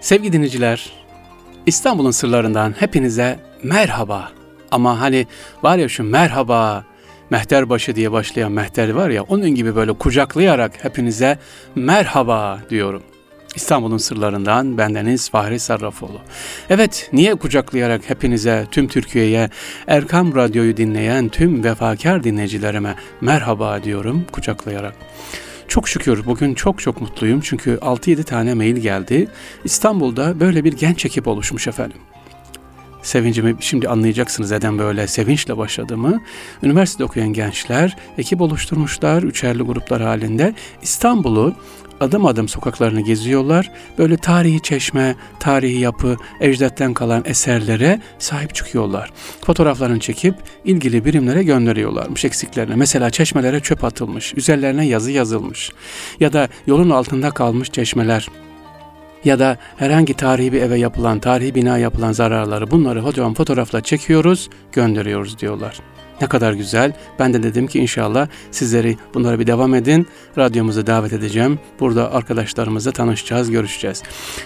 Sevgili dinleyiciler, İstanbul'un sırlarından hepinize merhaba. Ama hani var ya şu merhaba, mehterbaşı diye başlayan mehter var ya onun gibi böyle kucaklayarak hepinize merhaba diyorum. İstanbul'un sırlarından bendeniz Fahri Sarrafoğlu. Evet, niye kucaklayarak hepinize, tüm Türkiye'ye, Erkam Radyo'yu dinleyen tüm vefakar dinleyicilerime merhaba diyorum kucaklayarak. Çok şükür bugün çok çok mutluyum çünkü 6-7 tane mail geldi. İstanbul'da böyle bir genç ekip oluşmuş efendim. Sevincimi şimdi anlayacaksınız neden böyle sevinçle başladığımı. Üniversitede okuyan gençler ekip oluşturmuşlar üçerli gruplar halinde. İstanbul'u adım adım sokaklarını geziyorlar. Böyle tarihi çeşme, tarihi yapı, ecdatten kalan eserlere sahip çıkıyorlar. Fotoğraflarını çekip ilgili birimlere gönderiyorlarmış eksiklerine. Mesela çeşmelere çöp atılmış, üzerlerine yazı yazılmış. Ya da yolun altında kalmış çeşmeler, ya da herhangi tarihi bir eve yapılan, tarihi bina yapılan zararları bunları hocam fotoğrafla çekiyoruz, gönderiyoruz diyorlar. Ne kadar güzel. Ben de dedim ki inşallah sizleri bunlara bir devam edin. Radyomuza davet edeceğim. Burada arkadaşlarımızla tanışacağız, görüşeceğiz.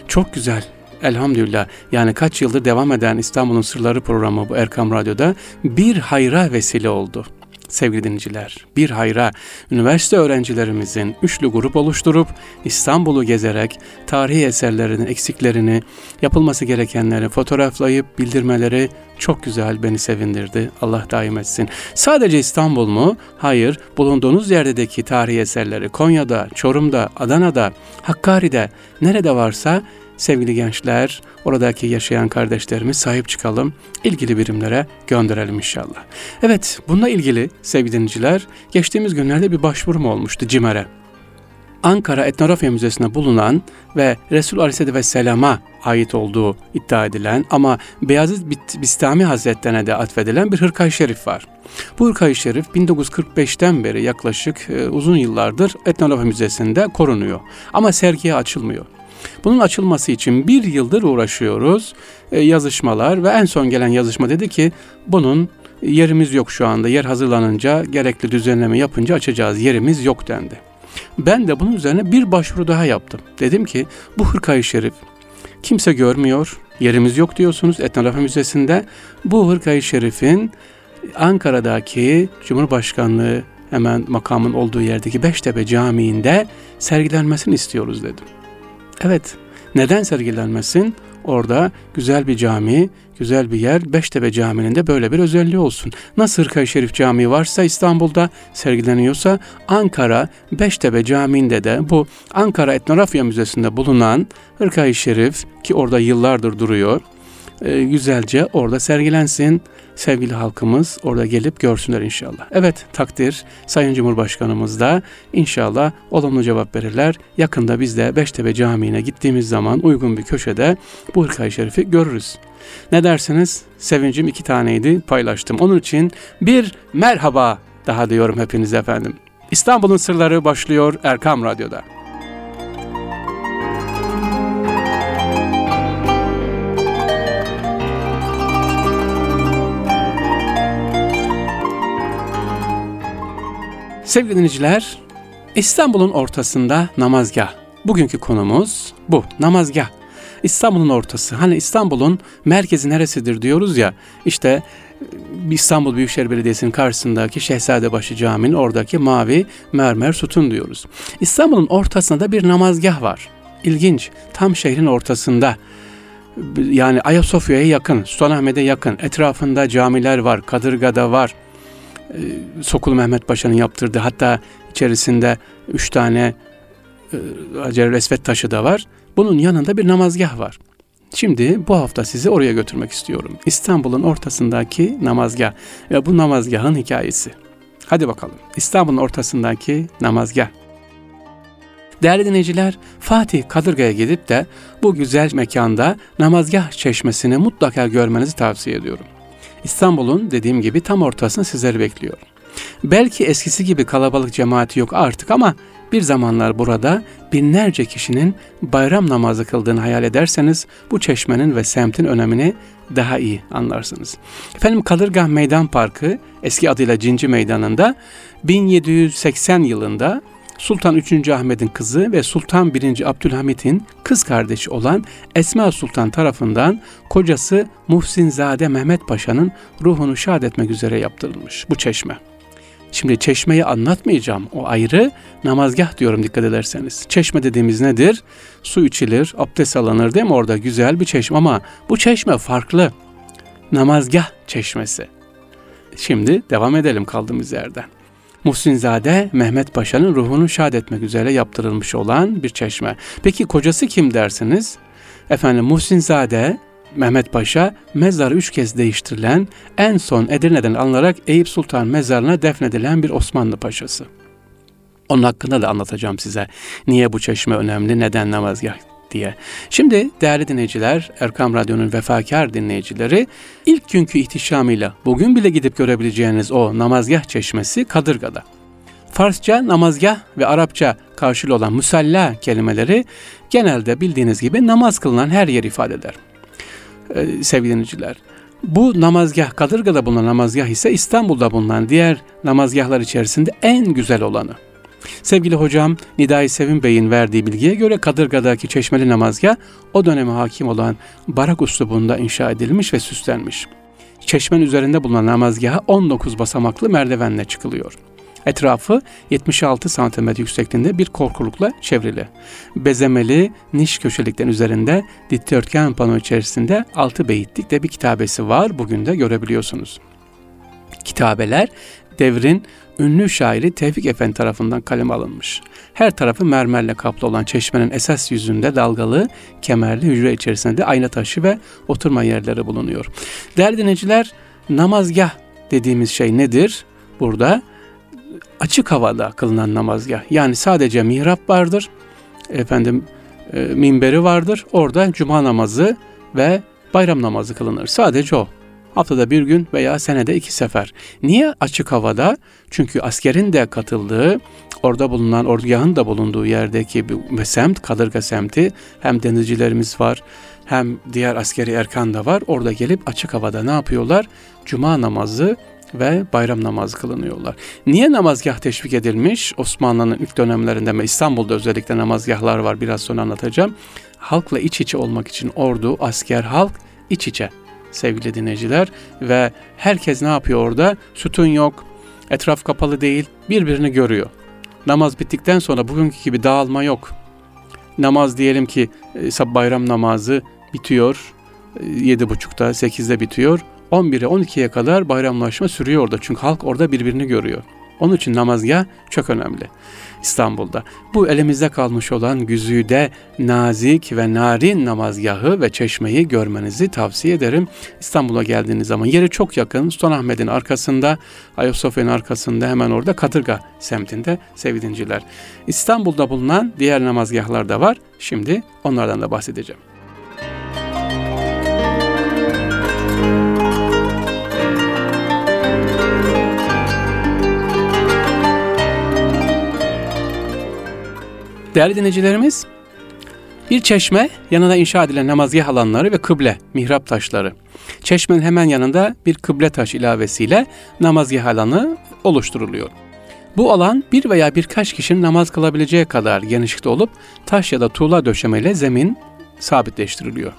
Çok güzel. Elhamdülillah yani kaç yıldır devam eden İstanbul'un Sırları programı bu Erkam Radyo'da bir hayra vesile oldu sevgili dinleyiciler. Bir hayra üniversite öğrencilerimizin üçlü grup oluşturup İstanbul'u gezerek tarihi eserlerinin eksiklerini, yapılması gerekenleri fotoğraflayıp bildirmeleri çok güzel beni sevindirdi. Allah daim etsin. Sadece İstanbul mu? Hayır. Bulunduğunuz yerdeki tarihi eserleri Konya'da, Çorum'da, Adana'da, Hakkari'de nerede varsa sevgili gençler, oradaki yaşayan kardeşlerimiz sahip çıkalım, ilgili birimlere gönderelim inşallah. Evet, bununla ilgili sevgili dinleyiciler, geçtiğimiz günlerde bir başvurum olmuştu CİMER'e. Ankara Etnografya Müzesi'nde bulunan ve Resul Aleyhisselatü Vesselam'a ait olduğu iddia edilen ama Beyazıt Bistami Hazretlerine de atfedilen bir hırkayı şerif var. Bu hırkayı şerif 1945'ten beri yaklaşık e, uzun yıllardır Etnografya Müzesi'nde korunuyor. Ama sergiye açılmıyor. Bunun açılması için bir yıldır uğraşıyoruz. E, yazışmalar ve en son gelen yazışma dedi ki bunun yerimiz yok şu anda. Yer hazırlanınca gerekli düzenleme yapınca açacağız. Yerimiz yok dendi. Ben de bunun üzerine bir başvuru daha yaptım. Dedim ki bu hırkayı şerif kimse görmüyor. Yerimiz yok diyorsunuz Etnografya Müzesi'nde. Bu hırkayı şerifin Ankara'daki Cumhurbaşkanlığı hemen makamın olduğu yerdeki Beştepe Camii'nde sergilenmesini istiyoruz dedim. Evet, neden sergilenmesin? Orada güzel bir cami, güzel bir yer, Beştepe Camii'nin de böyle bir özelliği olsun. Nasıl Hırkayı Şerif Camii varsa İstanbul'da sergileniyorsa Ankara Beştepe Camii'nde de bu Ankara Etnografya Müzesi'nde bulunan Hırkayı Şerif ki orada yıllardır duruyor, e, güzelce orada sergilensin sevgili halkımız orada gelip görsünler inşallah. Evet takdir Sayın Cumhurbaşkanımız da inşallah olumlu cevap verirler. Yakında biz de Beştepe Camii'ne gittiğimiz zaman uygun bir köşede bu hırkayı şerifi görürüz. Ne dersiniz? Sevincim iki taneydi paylaştım. Onun için bir merhaba daha diyorum hepinize efendim. İstanbul'un sırları başlıyor Erkam Radyo'da. Sevgili dinleyiciler, İstanbul'un ortasında namazgah. Bugünkü konumuz bu, namazgah. İstanbul'un ortası. Hani İstanbul'un merkezi neresidir diyoruz ya. İşte İstanbul Büyükşehir Belediyesi'nin karşısındaki Şehzadebaşı Camii'nin oradaki mavi mermer sütun diyoruz. İstanbul'un ortasında da bir namazgah var. İlginç. Tam şehrin ortasında. Yani Ayasofya'ya yakın, Sultanahmet'e yakın. Etrafında camiler var, Kadırga'da var. E, Sokulu Mehmet Paşa'nın yaptırdığı hatta içerisinde üç tane e, Hacer Esvet taşı da var. Bunun yanında bir namazgah var. Şimdi bu hafta sizi oraya götürmek istiyorum. İstanbul'un ortasındaki namazgah ve bu namazgahın hikayesi. Hadi bakalım. İstanbul'un ortasındaki namazgah. Değerli dinleyiciler, Fatih Kadırga'ya gidip de bu güzel mekanda namazgah çeşmesini mutlaka görmenizi tavsiye ediyorum. İstanbul'un dediğim gibi tam ortasını sizleri bekliyor. Belki eskisi gibi kalabalık cemaati yok artık ama bir zamanlar burada binlerce kişinin bayram namazı kıldığını hayal ederseniz bu çeşmenin ve semtin önemini daha iyi anlarsınız. Efendim Kadırgah Meydan Parkı eski adıyla Cinci Meydanı'nda 1780 yılında Sultan 3. Ahmet'in kızı ve Sultan 1. Abdülhamit'in kız kardeşi olan Esma Sultan tarafından kocası Muhsinzade Mehmet Paşa'nın ruhunu şad etmek üzere yaptırılmış bu çeşme. Şimdi çeşmeyi anlatmayacağım. O ayrı namazgah diyorum dikkat ederseniz. Çeşme dediğimiz nedir? Su içilir, abdest alınır değil mi? Orada güzel bir çeşme ama bu çeşme farklı. Namazgah çeşmesi. Şimdi devam edelim kaldığımız yerden. Muhsinzade Mehmet Paşa'nın ruhunu şad etmek üzere yaptırılmış olan bir çeşme. Peki kocası kim dersiniz? Efendim Muhsinzade Mehmet Paşa mezarı üç kez değiştirilen en son Edirne'den alınarak Eyüp Sultan mezarına defnedilen bir Osmanlı paşası. Onun hakkında da anlatacağım size. Niye bu çeşme önemli, neden namazgah diye. Şimdi değerli dinleyiciler, Erkam Radyo'nun vefakar dinleyicileri ilk günkü ihtişamıyla bugün bile gidip görebileceğiniz o namazgah çeşmesi Kadırga'da. Farsça namazgah ve Arapça karşılığı olan musalla kelimeleri genelde bildiğiniz gibi namaz kılınan her yer ifade eder. Ee, sevgili dinleyiciler, bu namazgah, Kadırga'da bulunan namazgah ise İstanbul'da bulunan diğer namazgahlar içerisinde en güzel olanı. Sevgili hocam Nidai Sevim Bey'in verdiği bilgiye göre Kadırga'daki çeşmeli namazgah o döneme hakim olan barak uslubunda inşa edilmiş ve süslenmiş. Çeşmenin üzerinde bulunan namazgaha 19 basamaklı merdivenle çıkılıyor. Etrafı 76 cm yüksekliğinde bir korkulukla çevrili. Bezemeli niş köşelikten üzerinde dikdörtgen pano içerisinde 6 beyitlik de bir kitabesi var. Bugün de görebiliyorsunuz. Kitabeler devrin ünlü şairi Tevfik Efendi tarafından kaleme alınmış. Her tarafı mermerle kaplı olan çeşmenin esas yüzünde dalgalı, kemerli hücre içerisinde de ayna taşı ve oturma yerleri bulunuyor. Değerli dinleyiciler, namazgah dediğimiz şey nedir? Burada açık havada kılınan namazgah. Yani sadece mihrap vardır. Efendim e, minberi vardır. Orada cuma namazı ve bayram namazı kılınır. Sadece o. Haftada bir gün veya senede iki sefer. Niye açık havada? Çünkü askerin de katıldığı, orada bulunan ordugahın da bulunduğu yerdeki bir semt, Kadırga semti hem denizcilerimiz var hem diğer askeri erkan da var. Orada gelip açık havada ne yapıyorlar? Cuma namazı ve bayram namazı kılınıyorlar. Niye namazgah teşvik edilmiş? Osmanlı'nın ilk dönemlerinde ve İstanbul'da özellikle namazgahlar var biraz sonra anlatacağım. Halkla iç içe olmak için ordu, asker, halk iç içe sevgili dinleyiciler ve herkes ne yapıyor orada? Sütun yok, etraf kapalı değil, birbirini görüyor. Namaz bittikten sonra bugünkü gibi dağılma yok. Namaz diyelim ki e, bayram namazı bitiyor, 7.30'da, 8'de bitiyor. 11'e 12'ye kadar bayramlaşma sürüyor orada. Çünkü halk orada birbirini görüyor. Onun için namazgah çok önemli. İstanbul'da. Bu elimizde kalmış olan güzide nazik ve narin namazgahı ve çeşmeyi görmenizi tavsiye ederim. İstanbul'a geldiğiniz zaman yeri çok yakın. Sultanahmet'in arkasında, Ayasofya'nın arkasında hemen orada Kadırga semtinde sevgilinciler. İstanbul'da bulunan diğer namazgahlar da var. Şimdi onlardan da bahsedeceğim. Değerli dinleyicilerimiz, bir çeşme, yanına inşa edilen namazgah alanları ve kıble, mihrap taşları. Çeşmenin hemen yanında bir kıble taş ilavesiyle namazgah alanı oluşturuluyor. Bu alan bir veya birkaç kişinin namaz kılabileceği kadar genişlikte olup taş ya da tuğla döşemeyle zemin sabitleştiriliyor.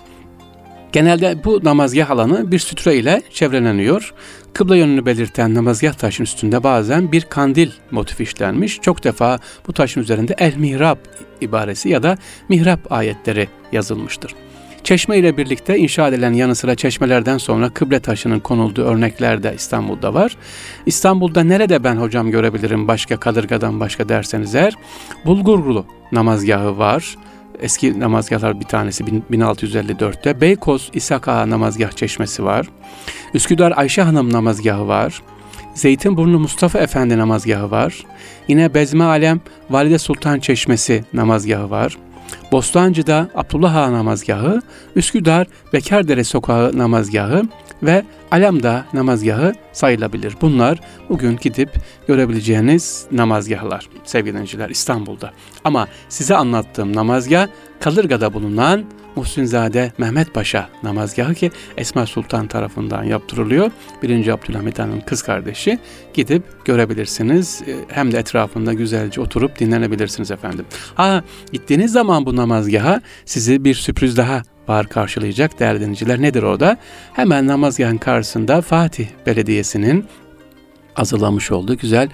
Genelde bu namazgah alanı bir sütre ile çevreleniyor. Kıble yönünü belirten namazgah taşın üstünde bazen bir kandil motifi işlenmiş. Çok defa bu taşın üzerinde el mihrap ibaresi ya da mihrap ayetleri yazılmıştır. Çeşme ile birlikte inşa edilen yanı sıra çeşmelerden sonra kıble taşının konulduğu örnekler de İstanbul'da var. İstanbul'da nerede ben hocam görebilirim başka kadırgadan başka derseniz eğer Bulgurlu namazgahı var eski namazgahlar bir tanesi 1654'te. Beykoz İshak Ağa namazgah çeşmesi var. Üsküdar Ayşe Hanım namazgahı var. Zeytinburnu Mustafa Efendi namazgahı var. Yine Bezme Alem Valide Sultan Çeşmesi namazgahı var. Bostancı'da Abdullah Ağa namazgahı, Üsküdar Bekardere Sokağı namazgahı ve Alamda namazgahı sayılabilir. Bunlar bugün gidip görebileceğiniz namazgahlar sevgili dinleyiciler İstanbul'da. Ama size anlattığım namazgah Kalırga'da bulunan Muhsinzade Mehmet Paşa namazgahı ki Esma Sultan tarafından yaptırılıyor. Birinci Abdülhamit Han'ın kız kardeşi gidip görebilirsiniz. E, hem de etrafında güzelce oturup dinlenebilirsiniz efendim. Ha gittiğiniz zaman bu namazgaha sizi bir sürpriz daha var karşılayacak değerli dinleyiciler. Nedir o da? Hemen namazgahın karşısında Fatih Belediyesi'nin hazırlamış olduğu güzel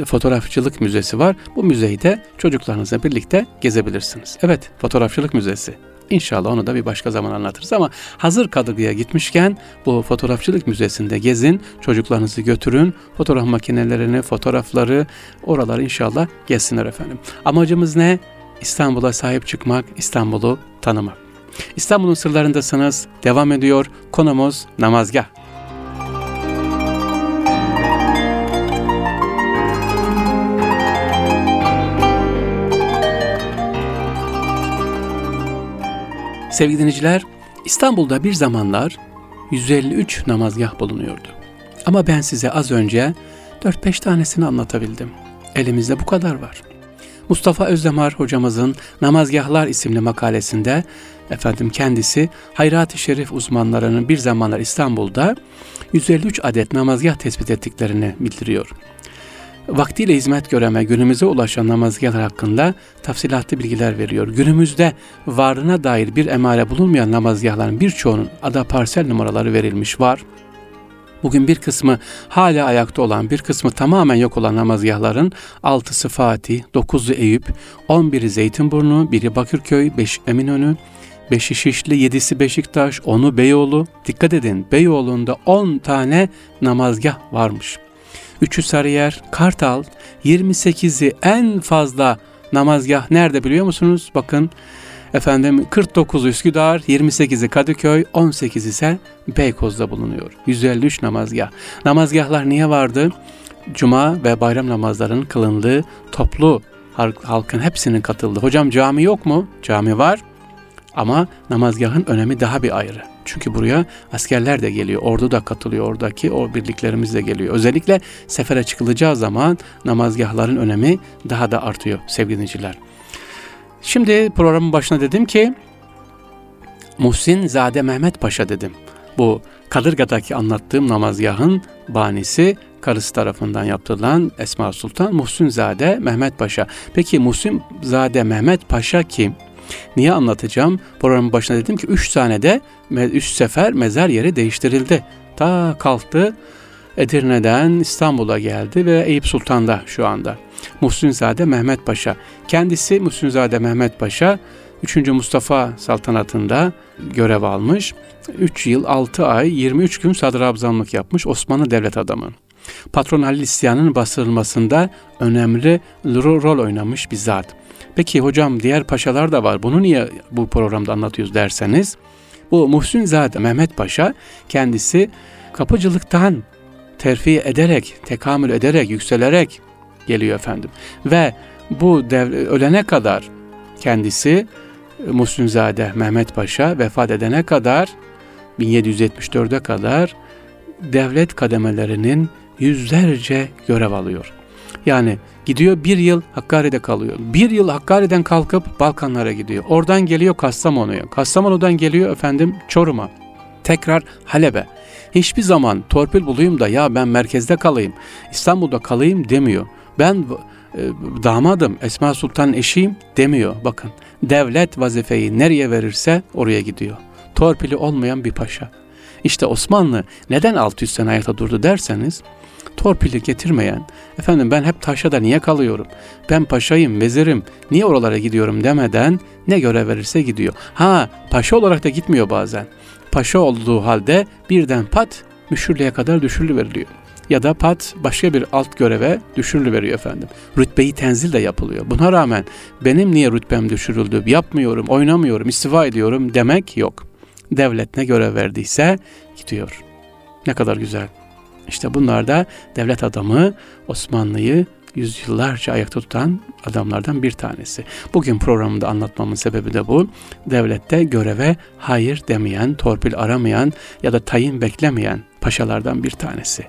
e, fotoğrafçılık müzesi var. Bu müzeyi de çocuklarınızla birlikte gezebilirsiniz. Evet, fotoğrafçılık müzesi. İnşallah onu da bir başka zaman anlatırız ama hazır Kadırga'ya gitmişken bu fotoğrafçılık müzesinde gezin, çocuklarınızı götürün, fotoğraf makinelerini, fotoğrafları, oraları inşallah gezsinler efendim. Amacımız ne? İstanbul'a sahip çıkmak, İstanbul'u tanımak. İstanbul'un sırlarındasınız. Devam ediyor. Konumuz namazgah. Sevgili dinleyiciler, İstanbul'da bir zamanlar 153 namazgah bulunuyordu. Ama ben size az önce 4-5 tanesini anlatabildim. Elimizde bu kadar var. Mustafa Özdemar hocamızın Namazgahlar isimli makalesinde efendim kendisi Hayrat-ı Şerif uzmanlarının bir zamanlar İstanbul'da 153 adet namazgah tespit ettiklerini bildiriyor vaktiyle hizmet gören ve günümüze ulaşan namazgahlar hakkında tafsilatlı bilgiler veriyor. Günümüzde varlığına dair bir emare bulunmayan namazgahların birçoğunun ada parsel numaraları verilmiş var. Bugün bir kısmı hala ayakta olan, bir kısmı tamamen yok olan namazgahların 6'sı Fatih, 9'u Eyüp, 11'i Zeytinburnu, biri Bakırköy, 5 Eminönü, 5'i Şişli, 7'si Beşiktaş, 10'u Beyoğlu. Dikkat edin Beyoğlu'nda 10 tane namazgah varmış. 3'ü Sarıyer, Kartal, 28'i en fazla namazgah nerede biliyor musunuz? Bakın efendim 49 Üsküdar, 28'i Kadıköy, 18 ise Beykoz'da bulunuyor. 153 namazgah. Namazgahlar niye vardı? Cuma ve bayram namazlarının kılındığı toplu halkın hepsinin katıldığı. Hocam cami yok mu? Cami var ama namazgahın önemi daha bir ayrı. Çünkü buraya askerler de geliyor, ordu da katılıyor oradaki, o birliklerimiz de geliyor. Özellikle sefere çıkılacağı zaman namazgahların önemi daha da artıyor sevgili dinleyiciler. Şimdi programın başına dedim ki Muhsin Zade Mehmet Paşa dedim. Bu Kadırga'daki anlattığım namazgahın banisi karısı tarafından yaptırılan Esma Sultan Muhsin Zade Mehmet Paşa. Peki Muhsin Zade Mehmet Paşa kim? Niye anlatacağım? Programın başına dedim ki üç tane de üç sefer mezar yeri değiştirildi. Ta kalktı Edirne'den İstanbul'a geldi ve Eyüp Sultan'da şu anda. Muhsinzade Mehmet Paşa. Kendisi Muhsinzade Mehmet Paşa 3. Mustafa saltanatında görev almış. 3 yıl 6 ay 23 gün sadrazamlık yapmış Osmanlı devlet adamı. Patron Halil İsyan'ın bastırılmasında önemli rol oynamış bir zat. Peki hocam diğer paşalar da var. Bunu niye bu programda anlatıyoruz derseniz bu Muhsin Zade Mehmet Paşa kendisi kapıcılıktan terfi ederek, tekamül ederek, yükselerek geliyor efendim. Ve bu devre, ölene kadar kendisi Muhsinzade Mehmet Paşa vefat edene kadar 1774'e kadar devlet kademelerinin yüzlerce görev alıyor. Yani gidiyor bir yıl Hakkari'de kalıyor. Bir yıl Hakkari'den kalkıp Balkanlara gidiyor. Oradan geliyor Kastamonu'ya. Kastamonu'dan geliyor efendim Çorum'a. Tekrar Halep'e. Hiçbir zaman torpil bulayım da ya ben merkezde kalayım, İstanbul'da kalayım demiyor. Ben e, damadım, Esma Sultan eşiyim demiyor. Bakın devlet vazifeyi nereye verirse oraya gidiyor. Torpili olmayan bir paşa. İşte Osmanlı neden 600 sene ayakta durdu derseniz torpili getirmeyen, efendim ben hep taşada niye kalıyorum, ben paşayım, vezirim, niye oralara gidiyorum demeden ne görev verirse gidiyor. Ha paşa olarak da gitmiyor bazen. Paşa olduğu halde birden pat müşürlüğe kadar düşürülüveriliyor. Ya da pat başka bir alt göreve düşürülüveriyor efendim. Rütbeyi tenzil de yapılıyor. Buna rağmen benim niye rütbem düşürüldü, yapmıyorum, oynamıyorum, istifa ediyorum demek yok. Devlet ne görev verdiyse gidiyor. Ne kadar güzel. İşte bunlar da devlet adamı Osmanlı'yı yüzyıllarca ayakta tutan adamlardan bir tanesi. Bugün programda anlatmamın sebebi de bu. Devlette göreve hayır demeyen, torpil aramayan ya da tayin beklemeyen paşalardan bir tanesi.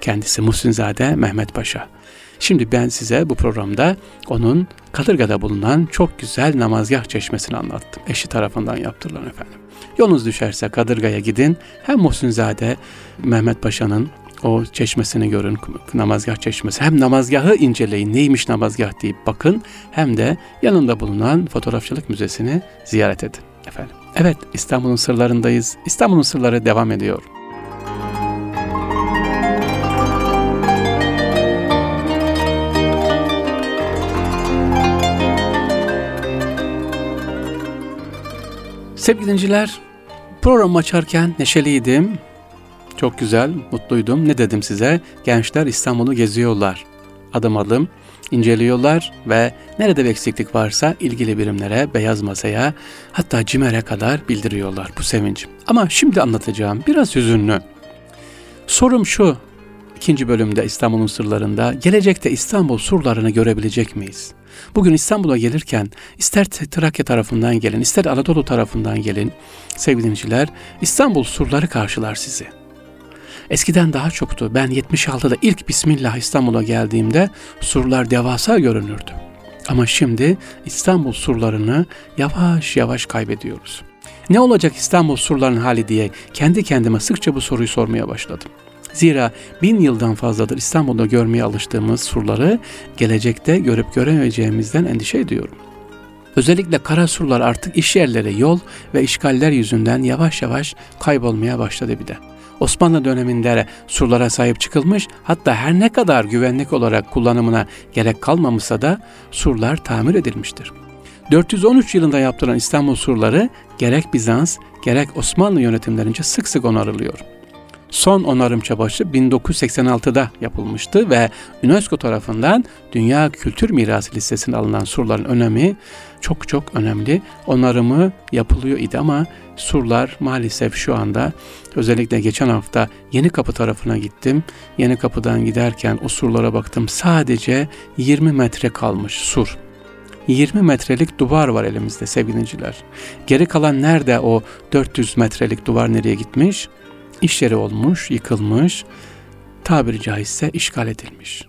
Kendisi Muhsinzade Mehmet Paşa. Şimdi ben size bu programda onun Kadırga'da bulunan çok güzel namazgah çeşmesini anlattım. Eşi tarafından yaptırılan efendim. Yolunuz düşerse Kadırga'ya gidin. Hem Muhsinzade Mehmet Paşa'nın o çeşmesini görün, namazgah çeşmesi. Hem namazgahı inceleyin, neymiş namazgah deyip bakın. Hem de yanında bulunan fotoğrafçılık müzesini ziyaret edin efendim. Evet, İstanbul'un sırlarındayız. İstanbul'un sırları devam ediyor. Sevgili dinciler, program açarken neşeliydim. Çok güzel, mutluydum. Ne dedim size? Gençler İstanbul'u geziyorlar. Adım adım inceliyorlar ve nerede bir eksiklik varsa ilgili birimlere, beyaz masaya hatta CİMER'e kadar bildiriyorlar bu sevincim. Ama şimdi anlatacağım biraz hüzünlü. Sorum şu, ikinci bölümde İstanbul'un sırlarında gelecekte İstanbul surlarını görebilecek miyiz? Bugün İstanbul'a gelirken ister Trakya tarafından gelin, ister Anadolu tarafından gelin sevgili dinleyiciler İstanbul surları karşılar sizi. Eskiden daha çoktu. Ben 76'da ilk Bismillah İstanbul'a geldiğimde surlar devasa görünürdü. Ama şimdi İstanbul surlarını yavaş yavaş kaybediyoruz. Ne olacak İstanbul surlarının hali diye kendi kendime sıkça bu soruyu sormaya başladım. Zira bin yıldan fazladır İstanbul'da görmeye alıştığımız surları gelecekte görüp göremeyeceğimizden endişe ediyorum. Özellikle kara surlar artık iş yerleri, yol ve işgaller yüzünden yavaş yavaş kaybolmaya başladı bir de. Osmanlı döneminde surlara sahip çıkılmış hatta her ne kadar güvenlik olarak kullanımına gerek kalmamışsa da surlar tamir edilmiştir. 413 yılında yaptırılan İstanbul surları gerek Bizans gerek Osmanlı yönetimlerince sık sık onarılıyor. Son onarım çabası 1986'da yapılmıştı ve UNESCO tarafından Dünya Kültür Mirası listesine alınan surların önemi çok çok önemli. Onarımı yapılıyor idi ama surlar maalesef şu anda özellikle geçen hafta Yeni Kapı tarafına gittim. Yeni Kapı'dan giderken o surlara baktım. Sadece 20 metre kalmış sur. 20 metrelik duvar var elimizde sevgiliciler. Geri kalan nerede o 400 metrelik duvar nereye gitmiş? İş yeri olmuş, yıkılmış, tabiri caizse işgal edilmiş.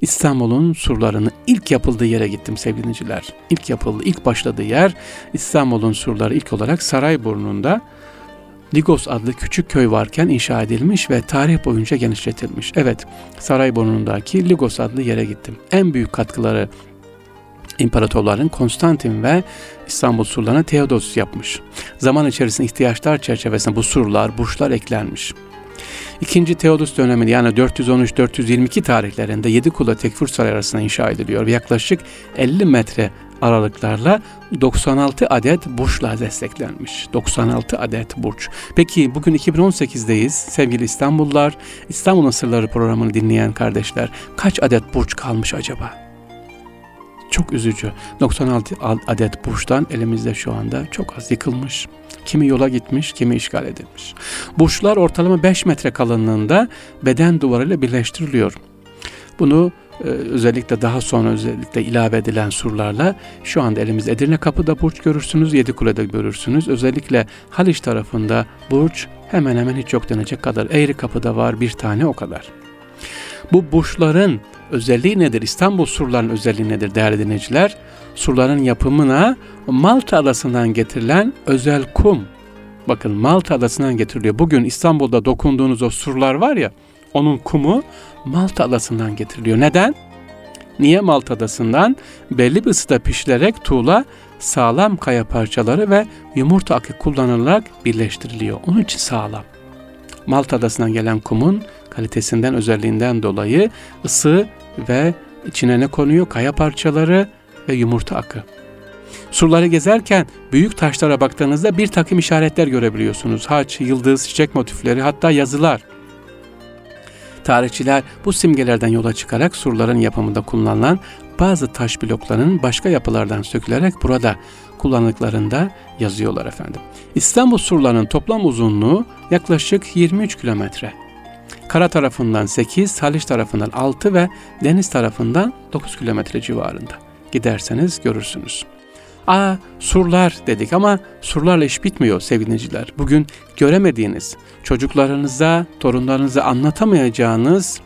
İstanbul'un surlarını ilk yapıldığı yere gittim sevgiliciler. İlk yapıldı, ilk başladığı yer İstanbul'un surları ilk olarak Sarayburnu'nda Ligos adlı küçük köy varken inşa edilmiş ve tarih boyunca genişletilmiş. Evet, Sarayburnu'ndaki Ligos adlı yere gittim. En büyük katkıları imparatorların Konstantin ve İstanbul surlarına Theodos yapmış. Zaman içerisinde ihtiyaçlar çerçevesinde bu surlar, burçlar eklenmiş. İkinci Teodus döneminde yani 413-422 tarihlerinde Yedi Kula Tekfur Sarayı arasında inşa ediliyor yaklaşık 50 metre aralıklarla 96 adet burçla desteklenmiş. 96 adet burç. Peki bugün 2018'deyiz sevgili İstanbullular. İstanbul'un Sırları programını dinleyen kardeşler kaç adet burç kalmış acaba? Çok üzücü. 96 adet burçtan elimizde şu anda çok az yıkılmış. Kimi yola gitmiş, kimi işgal edilmiş. Burçlar ortalama 5 metre kalınlığında beden duvarıyla birleştiriliyor. Bunu e, özellikle daha sonra özellikle ilave edilen surlarla şu anda elimizde Edirne Kapı'da burç görürsünüz, Yedikule'de görürsünüz. Özellikle Haliç tarafında burç hemen hemen hiç yok denecek kadar. Eğri Kapı'da var bir tane o kadar. Bu burçların özelliği nedir? İstanbul surlarının özelliği nedir değerli dinleyiciler? Surların yapımına Malta adasından getirilen özel kum. Bakın Malta adasından getiriliyor. Bugün İstanbul'da dokunduğunuz o surlar var ya, onun kumu Malta adasından getiriliyor. Neden? Niye Malta adasından? Belli bir ısıda pişirilerek tuğla, sağlam kaya parçaları ve yumurta akı kullanılarak birleştiriliyor. Onun için sağlam. Malta adasından gelen kumun kalitesinden, özelliğinden dolayı ısı ve içine ne konuyor? Kaya parçaları ve yumurta akı. Surları gezerken büyük taşlara baktığınızda bir takım işaretler görebiliyorsunuz. Haç, yıldız, çiçek motifleri hatta yazılar. Tarihçiler bu simgelerden yola çıkarak surların yapımında kullanılan bazı taş bloklarının başka yapılardan sökülerek burada kullanıldıklarında yazıyorlar efendim. İstanbul surlarının toplam uzunluğu yaklaşık 23 kilometre. Kara tarafından 8, Haliç tarafından 6 ve deniz tarafından 9 kilometre civarında. Giderseniz görürsünüz. Aa surlar dedik ama surlarla iş bitmiyor sevgiliciler. Bugün göremediğiniz, çocuklarınıza, torunlarınıza anlatamayacağınız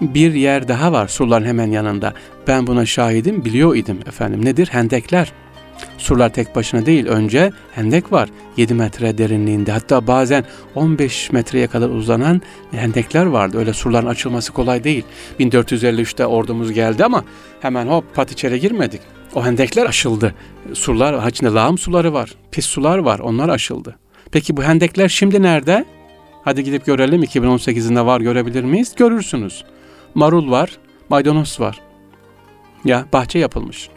bir yer daha var surların hemen yanında. Ben buna şahidim, biliyor idim efendim. Nedir? Hendekler. Surlar tek başına değil. Önce hendek var. 7 metre derinliğinde. Hatta bazen 15 metreye kadar uzanan hendekler vardı. Öyle surların açılması kolay değil. 1453'te ordumuz geldi ama hemen hop pat içeri girmedik. O hendekler aşıldı. Surlar, içinde lağım suları var. Pis sular var. Onlar aşıldı. Peki bu hendekler şimdi nerede? Hadi gidip görelim 2018'inde var görebilir miyiz? Görürsünüz. Marul var, maydanoz var. Ya bahçe yapılmış.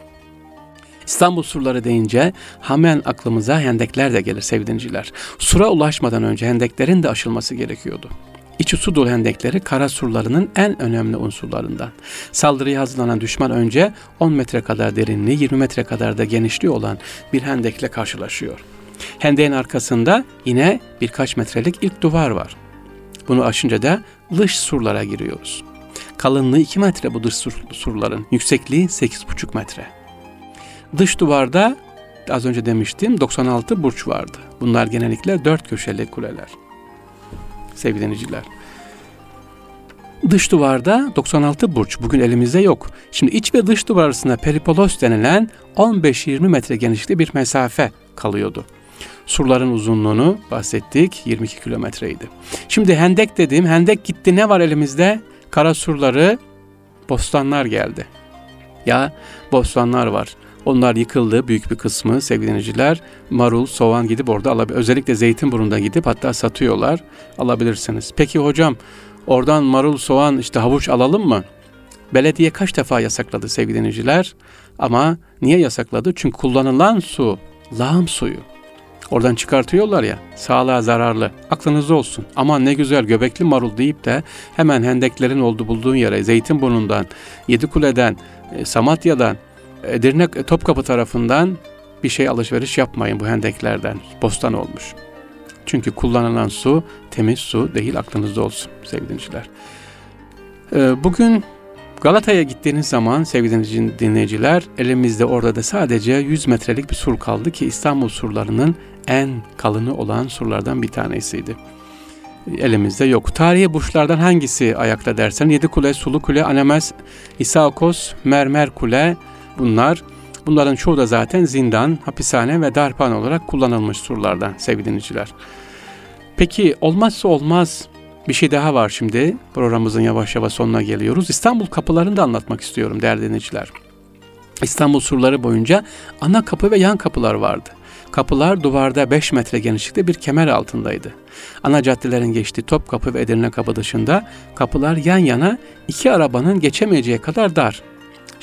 İstanbul surları deyince hemen aklımıza hendekler de gelir sevdinciler. Sura ulaşmadan önce hendeklerin de aşılması gerekiyordu. İçi su dolu hendekleri kara surlarının en önemli unsurlarından. Saldırıya hazırlanan düşman önce 10 metre kadar derinliği, 20 metre kadar da genişliği olan bir hendekle karşılaşıyor. Hendeğin arkasında yine birkaç metrelik ilk duvar var. Bunu aşınca da dış surlara giriyoruz. Kalınlığı 2 metre bu dış sur, surların, yüksekliği 8,5 metre. Dış duvarda az önce demiştim 96 burç vardı. Bunlar genellikle dört köşeli kuleler. Sevgili dinleyiciler. Dış duvarda 96 burç bugün elimizde yok. Şimdi iç ve dış duvar arasında peripolos denilen 15-20 metre genişlikte bir mesafe kalıyordu. Surların uzunluğunu bahsettik 22 kilometreydi. Şimdi hendek dediğim hendek gitti ne var elimizde? Kara surları bostanlar geldi. Ya bostanlar var. Onlar yıkıldı büyük bir kısmı sevgili dinleyiciler. Marul, soğan gidip orada alabilir. Özellikle Zeytinburnu'nda gidip hatta satıyorlar. Alabilirsiniz. Peki hocam oradan marul, soğan işte havuç alalım mı? Belediye kaç defa yasakladı sevgili dinleyiciler? Ama niye yasakladı? Çünkü kullanılan su lağım suyu. Oradan çıkartıyorlar ya sağlığa zararlı. Aklınızda olsun. Aman ne güzel göbekli marul deyip de hemen hendeklerin olduğu bulduğun yere Zeytinburnu'ndan, Yedikule'den, e, Samatya'dan, Edirne Topkapı tarafından bir şey alışveriş yapmayın bu hendeklerden. Bostan olmuş. Çünkü kullanılan su temiz su değil aklınızda olsun sevgili dinleyiciler. E, bugün Galata'ya gittiğiniz zaman sevgili dinleyiciler elimizde orada da sadece 100 metrelik bir sur kaldı ki İstanbul surlarının en kalını olan surlardan bir tanesiydi. Elimizde yok. Tarihi burçlardan hangisi ayakta dersen Yedi Kule, Sulu Kule, Anemes, İsaokos, Mermer Kule bunlar. Bunların çoğu da zaten zindan, hapishane ve darpan olarak kullanılmış surlardan sevgili dinleyiciler. Peki olmazsa olmaz bir şey daha var şimdi. Programımızın yavaş yavaş sonuna geliyoruz. İstanbul kapılarını da anlatmak istiyorum değerli dinleyiciler. İstanbul surları boyunca ana kapı ve yan kapılar vardı. Kapılar duvarda 5 metre genişlikte bir kemer altındaydı. Ana caddelerin geçtiği Topkapı ve Edirne Kapı dışında kapılar yan yana iki arabanın geçemeyeceği kadar dar.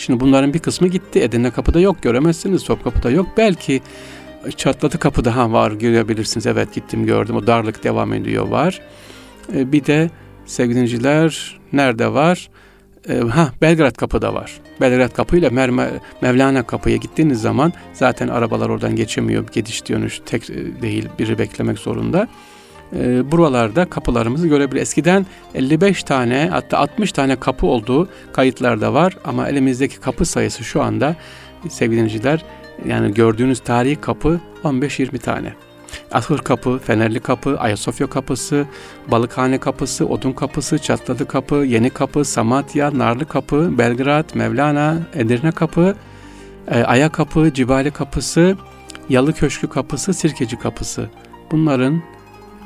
Şimdi bunların bir kısmı gitti. Edirne Kapı'da yok göremezsiniz. Topkapı'da yok. Belki Çatlatı Kapı'da ha var görebilirsiniz. Evet gittim gördüm. O darlık devam ediyor var. E, bir de sevgili dinleyiciler nerede var? E, ha Belgrad Kapı'da var. Belgrad Kapı ile Merme, Mevlana Kapı'ya gittiğiniz zaman zaten arabalar oradan geçemiyor. Gidiş dönüş tek e, değil biri beklemek zorunda. E, buralarda kapılarımızı görebilir. Eskiden 55 tane hatta 60 tane kapı olduğu kayıtlarda var ama elimizdeki kapı sayısı şu anda sevgili yani gördüğünüz tarihi kapı 15-20 tane. Ahır Kapı, Fenerli Kapı, Ayasofya Kapısı, Balıkhane Kapısı, Odun Kapısı, Çatladı Kapı, Yeni Kapı, Samatya, Narlı Kapı, Belgrad, Mevlana, Edirne Kapı, e, Aya Kapı, Cibali Kapısı, Yalı Köşkü Kapısı, Sirkeci Kapısı. Bunların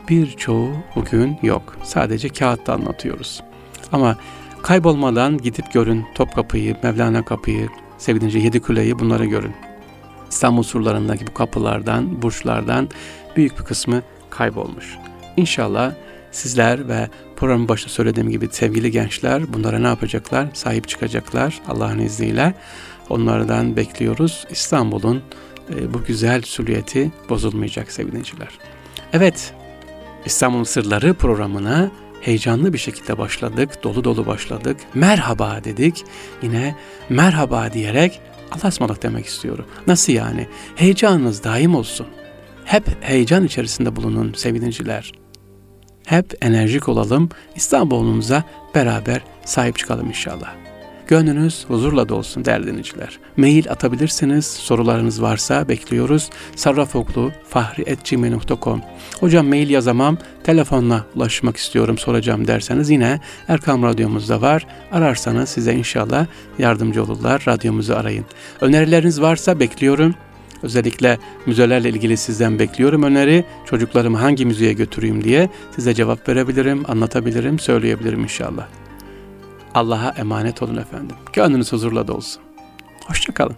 birçoğu bugün yok. Sadece kağıtta anlatıyoruz. Ama kaybolmadan gidip görün Topkapı'yı, Mevlana Kapı'yı, Sevidince Yedikule'yi bunları görün. İstanbul surlarındaki bu kapılardan, burçlardan büyük bir kısmı kaybolmuş. İnşallah sizler ve programın başta söylediğim gibi sevgili gençler bunlara ne yapacaklar? Sahip çıkacaklar Allah'ın izniyle. Onlardan bekliyoruz. İstanbul'un e, bu güzel süliyeti bozulmayacak sevgiliciler. Evet, İstanbul Sırları programına heyecanlı bir şekilde başladık, dolu dolu başladık. Merhaba dedik. Yine merhaba diyerek Allah'a ısmarladık demek istiyorum. Nasıl yani? Heyecanınız daim olsun. Hep heyecan içerisinde bulunun sevgiliciler. Hep enerjik olalım. İstanbul'umuza beraber sahip çıkalım inşallah. Gönlünüz huzurla dolsun değerli dinleyiciler. Mail atabilirsiniz. Sorularınız varsa bekliyoruz. sarrafoklu fahri.gmail.com Hocam mail yazamam, telefonla ulaşmak istiyorum soracağım derseniz yine Erkam Radyomuzda var. Ararsanız size inşallah yardımcı olurlar. Radyomuzu arayın. Önerileriniz varsa bekliyorum. Özellikle müzelerle ilgili sizden bekliyorum öneri. Çocuklarımı hangi müzeye götüreyim diye size cevap verebilirim, anlatabilirim, söyleyebilirim inşallah. Allah'a emanet olun efendim. Gönlünüz huzurla dolsun. Hoşçakalın.